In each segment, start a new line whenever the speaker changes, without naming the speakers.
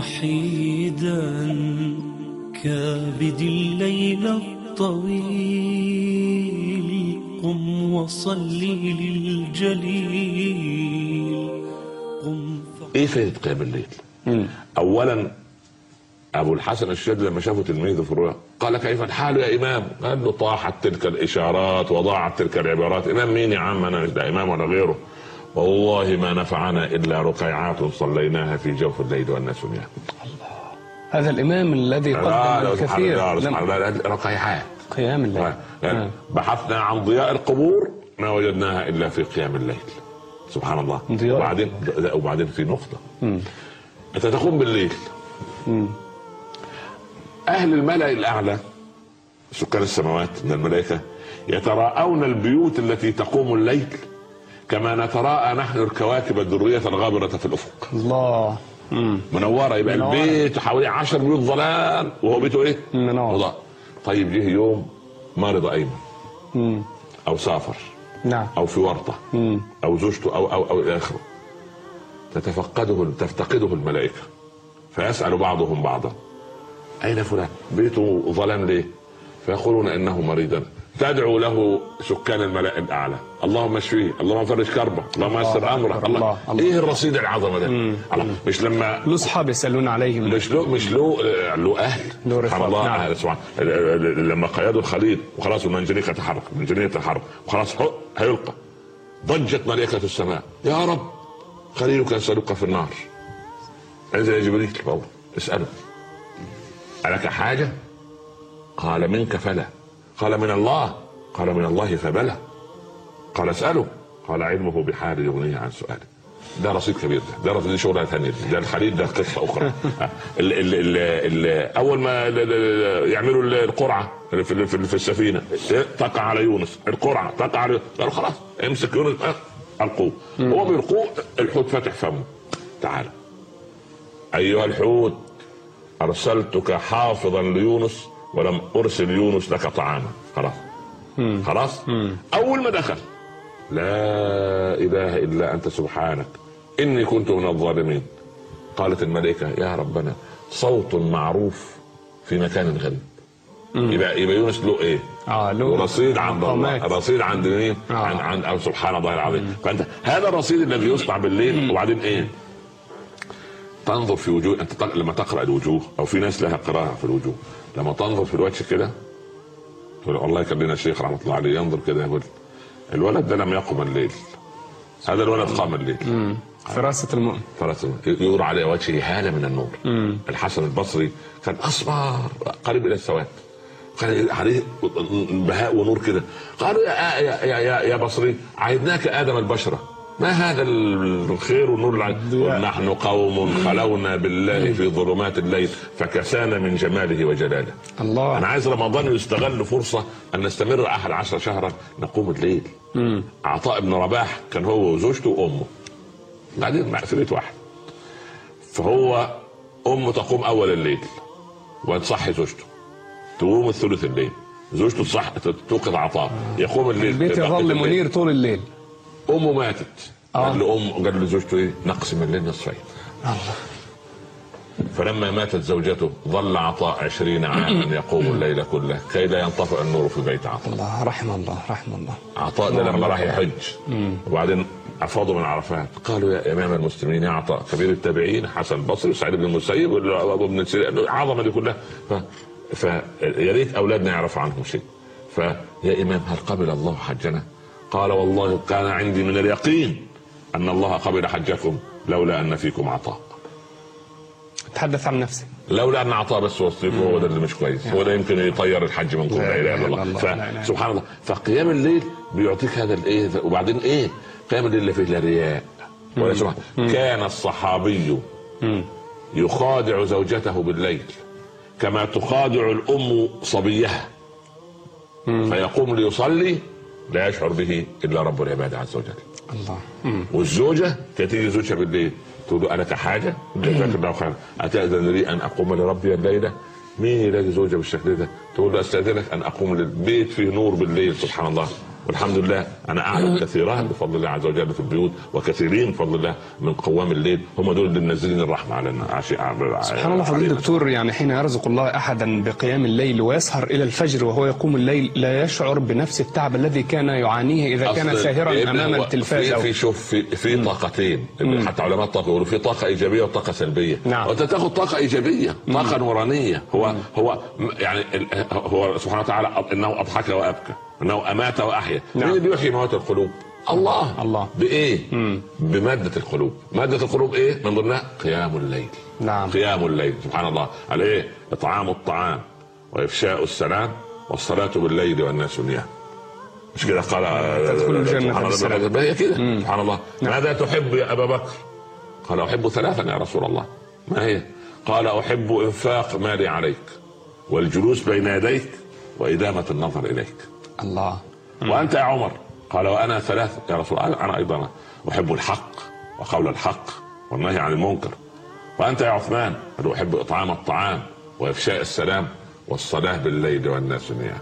وحيدا كابد الليل الطويل قم وصلي للجليل قم
إيه فائده قيام الليل؟ اولا أبو الحسن الشاذلي لما شافه تلميذه في الرؤيا قال كيف الحال يا إمام؟ قال له طاحت تلك الإشارات وضاعت تلك العبارات، إمام مين يا عم أنا مش ده إمام ولا غيره؟ والله ما نفعنا إلا ركيعات صليناها في جوف الليل والناس نيام.
هذا الإمام الذي قدم الكثير
الله الله ركيعات
قيام الليل. آه.
بحثنا عن ضياء القبور ما وجدناها إلا في قيام الليل. سبحان الله.
ضياء.
وبعدين وبعدين في نقطة. أنت تقوم بالليل. أهل الملأ الأعلى سكان السماوات من الملائكة يتراءون البيوت التي تقوم الليل. كما نتراءى نحن الكواكب الدريه الغابرة في الأفق
الله مم.
منورة يبقى
منورة.
البيت حواليه عشر بيوت ظلام وهو بيته إيه؟
منور.
وضاء طيب جه يوم مرض أيمن
مم.
أو سافر
نعم
أو في ورطة
مم.
أو زوجته أو أو أو إلى آخره تتفقده تفتقده الملائكة فيسأل بعضهم بعضا أين فلان؟ بيته ظلام ليه؟ فيقولون إنه مريضا تدعو له سكان الملأ الأعلى. اللهم اشفيه اللهم فرج كربه اللهم يسر
أمره.
الله,
الله.
إيه الرصيد العظمة ده؟ الله. مش لما
له أصحاب يسألون عليه من
مش له مش له له أهل.
له رفاق،
الله.
نعم.
أهل سبحان لما قيادوا الخليل وخلاص المنجنيق يتحرك المنجنيق يتحرك وخلاص هيلقى. ضجت ملائكة السماء. يا رب خليلك يسألك في النار. انزل يا جبريل فور اسأله. ألك حاجة؟ قال منك فلا. قال من الله. قال من الله فبلى. قال اسأله. قال علمه بحال يغنيه عن سؤاله. ده رصيد كبير ده. ده رصيد دي شغله ثانية ده الخليل ده قصة أخرى. ال ال ال ال أول ما يعملوا ال- القرعة في في, في السفينة. تقع على يونس. القرعة تقع على قالوا خلاص امسك يونس. أه، ألقوه. هو بيلقوه الحوت فاتح فمه. تعال. أيها الحوت أرسلتك حافظا ليونس ولم أرسل يونس لك طعاما. خلاص. خلاص؟ أول ما دخل. لا إله إلا أنت سبحانك. إني كنت من الظالمين. قالت الملائكة يا ربنا صوت معروف في مكان غريب. يبقى يبقى يونس له إيه؟
آه له
ورصيد عند الله. رصيد عند مين؟
آه.
عن عن أو سبحان الله العظيم. فأنت هذا الرصيد الذي يصنع بالليل وبعدين إيه؟ تنظر في وجوه أنت لما تقرأ الوجوه أو في ناس لها قراءة في الوجوه. لما تنظر في الوجه كده تقول الله يخلينا الشيخ رحمة الله عليه ينظر كده يقول الولد ده لم يقم الليل. هذا الولد قام الليل.
فراسة المؤمن.
فرس يرى على وجهه هالة من النور. الحسن البصري كان أسمر قريب إلى السواد. كان عليه بهاء ونور كده. قالوا يا يا يا, يا, يا بصري عهدناك آدم البشرة. ما هذا الخير والنور الع- نحن قوم خلونا بالله في ظلمات الليل فكسانا من جماله وجلاله.
الله.
أنا عايز رمضان يستغل فرصة أن نستمر احد عشر شهرا نقوم الليل. عطاء بن رباح كان هو وزوجته وأمه. بعدين مع في بيت واحد. فهو امه تقوم أول الليل وتصحي زوجته. تقوم الثلث الليل. زوجته تصح توقظ عطاء. يقوم الليل
البيت يظل. منير طول الليل.
أمه ماتت.
آه.
قال لام قال لزوجته إيه؟ نقسم الليل نصفين. فلما ماتت زوجته ظل عطاء عشرين عاما يقوم الليل كله كي لا ينطفئ النور في بيت عطاء.
الله رحم الله رحم الله.
عطاء ده لما راح يحج. وبعدين أفاضوا من عرفات. قالوا يا إمام المسلمين يا عطاء كبير التابعين حسن البصري وسعيد بن المسيب وابن سيرين العظمة دي كلها. ف... فيا ريت أولادنا يعرفوا عنهم شيء. فيا إمام هل قبل الله حجنا؟ قال والله كان عندي من اليقين أن الله قبل حجكم لولا أن فيكم عطاء.
تحدث عن نفسه
لولا أن عطاء بس وصيته هو ده اللي مش كويس. هو ده يمكن يطير الحج منكم لا إله إلا الله.
لا إله إلا
فسبحان الله. فقيام الليل بيعطيك هذا الإيه؟ وبعدين إيه؟ قيام الليل لا فيه لا رياء ولا سبحان كان الصحابي يخادع زوجته بالليل كما تخادع الأم صبيها فيقوم ليصلي لا يشعر به إلا رب العباد عز وجل
الله مم.
والزوجة تاتي زوجها بالليل تقول له الك حاجة؟ جزاك الله خيرا أتأذن لي أن أقوم لربي الليلة؟ مين يلاقي زوجه بالشكل ده؟ تقول له أستأذنك أن أقوم للبيت فيه نور بالليل سبحان الله والحمد لله أنا أعلم كثيران بفضل الله عز وجل في البيوت وكثيرين بفضل الله من قوام الليل. هم دول اللي منزلين الرحمة علينا
سبحان الله فضيلة الدكتور يعني حين يرزق الله أحدا بقيام الليل ويسهر إلى الفجر وهو يقوم الليل لا يشعر بنفس التعب الذي كان يعانيه إذا كان ساهرا
ابن
أمام
هو
التلفاز
في, في شوف في, في طاقتين. حتى علماء الطاقة يقولوا في طاقة إيجابية وطاقة سلبية.
نعم.
وانت تاخذ طاقة إيجابية طاقة نورانية. هو هو م- يعني هو سبحانه وتعالى إنه أضحك وأبكى. انه امات واحيا.
نعم.
مين اللي بيحيي موات القلوب؟ الله.
الله.
بإيه؟ بمادة القلوب. مادة القلوب إيه؟ من ضمنها قيام الليل.
نعم.
قيام الليل سبحان الله. على إيه إطعام الطعام وإفشاء السلام والصلاة بالليل والناس نيام مش كده قال
تدخل الجنة
سبحان. هي كده. سبحان الله.
نعم.
ماذا تحب يا أبا بكر؟ قال أحب ثلاثا يا رسول الله. ما هي؟ قال أحب إنفاق مالي عليك والجلوس بين يديك وإدامة النظر إليك.
الله.
وأنت يا عمر. قال وأنا ثلاث يا رسول الله أنا أيضا أحب الحق وقول الحق والنهي عن المنكر. وأنت يا عثمان قال أحب إطعام الطعام وإفشاء السلام والصلاة بالليل والناس نيام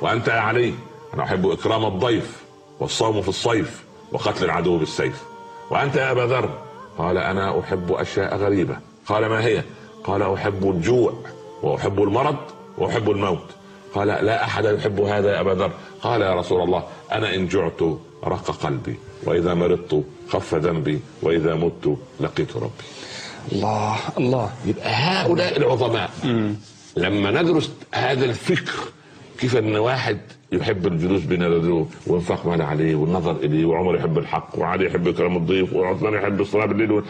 وأنت يا علي أنا أحب إكرام الضيف والصوم في الصيف وقتل العدو بالسيف. وأنت يا أبا ذر قال أنا أحب أشياء غريبة. قال ما هي؟ قال أحب الجوع وأحب المرض وأحب الموت. قال لا أحد يحب هذا يا أبا ذر. قال يا رسول الله أنا إن جعت رق قلبي وإذا مرضت خف ذنبي وإذا مت لقيت ربي.
الله الله.
يبقى هؤلاء العظماء. لما ندرس هذا الفكر كيف إن واحد يحب الجلوس بين يديه وانفاق مال عليه والنظر إليه وعمر يحب الحق وعلي يحب كرم الضيف وعثمان يحب الصلاة بالليل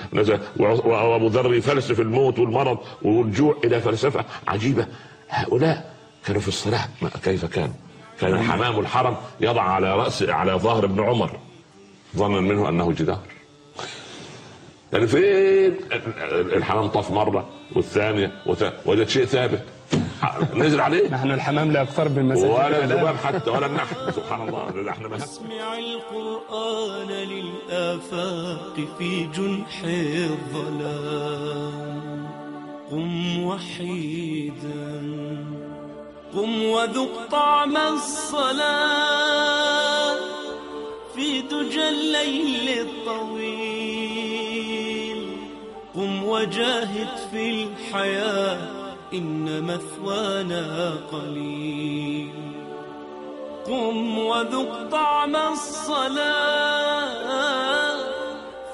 وأبو ذر يفلسف الموت والمرض والجوع إلى فلسفة عجيبة. هؤلاء كانوا في الصلاه ما- كيف كانوا؟ كان الحمام الحرم يضع على راس على ظهر ابن عمر. ظنا منه أنه جدار. يعني فين الحمام طاف مرة والثانية وت- وجد شيء ثابت. نزل عليه.
نحن الحمام لا يقترب من مساجد
ولا. الذباب حتى ولا النحل. سبحان الله إحنا مهد
اسمع القرآن للآفاق في جنح الظلام. قم وحيدا. قم وذق طعم الصلاة في دجى الليل الطويل. قم وجاهد في الحياة إن مثوانا قليل. قم وذق طعم الصلاة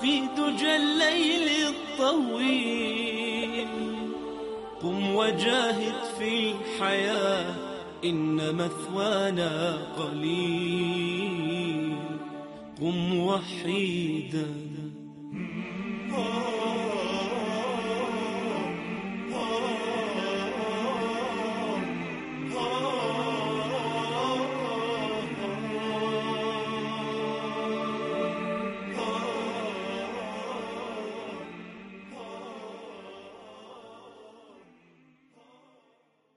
في دجى الليل الطويل. قم وجاهد في الحياة إن مثوانا قليل. قم وحيدا.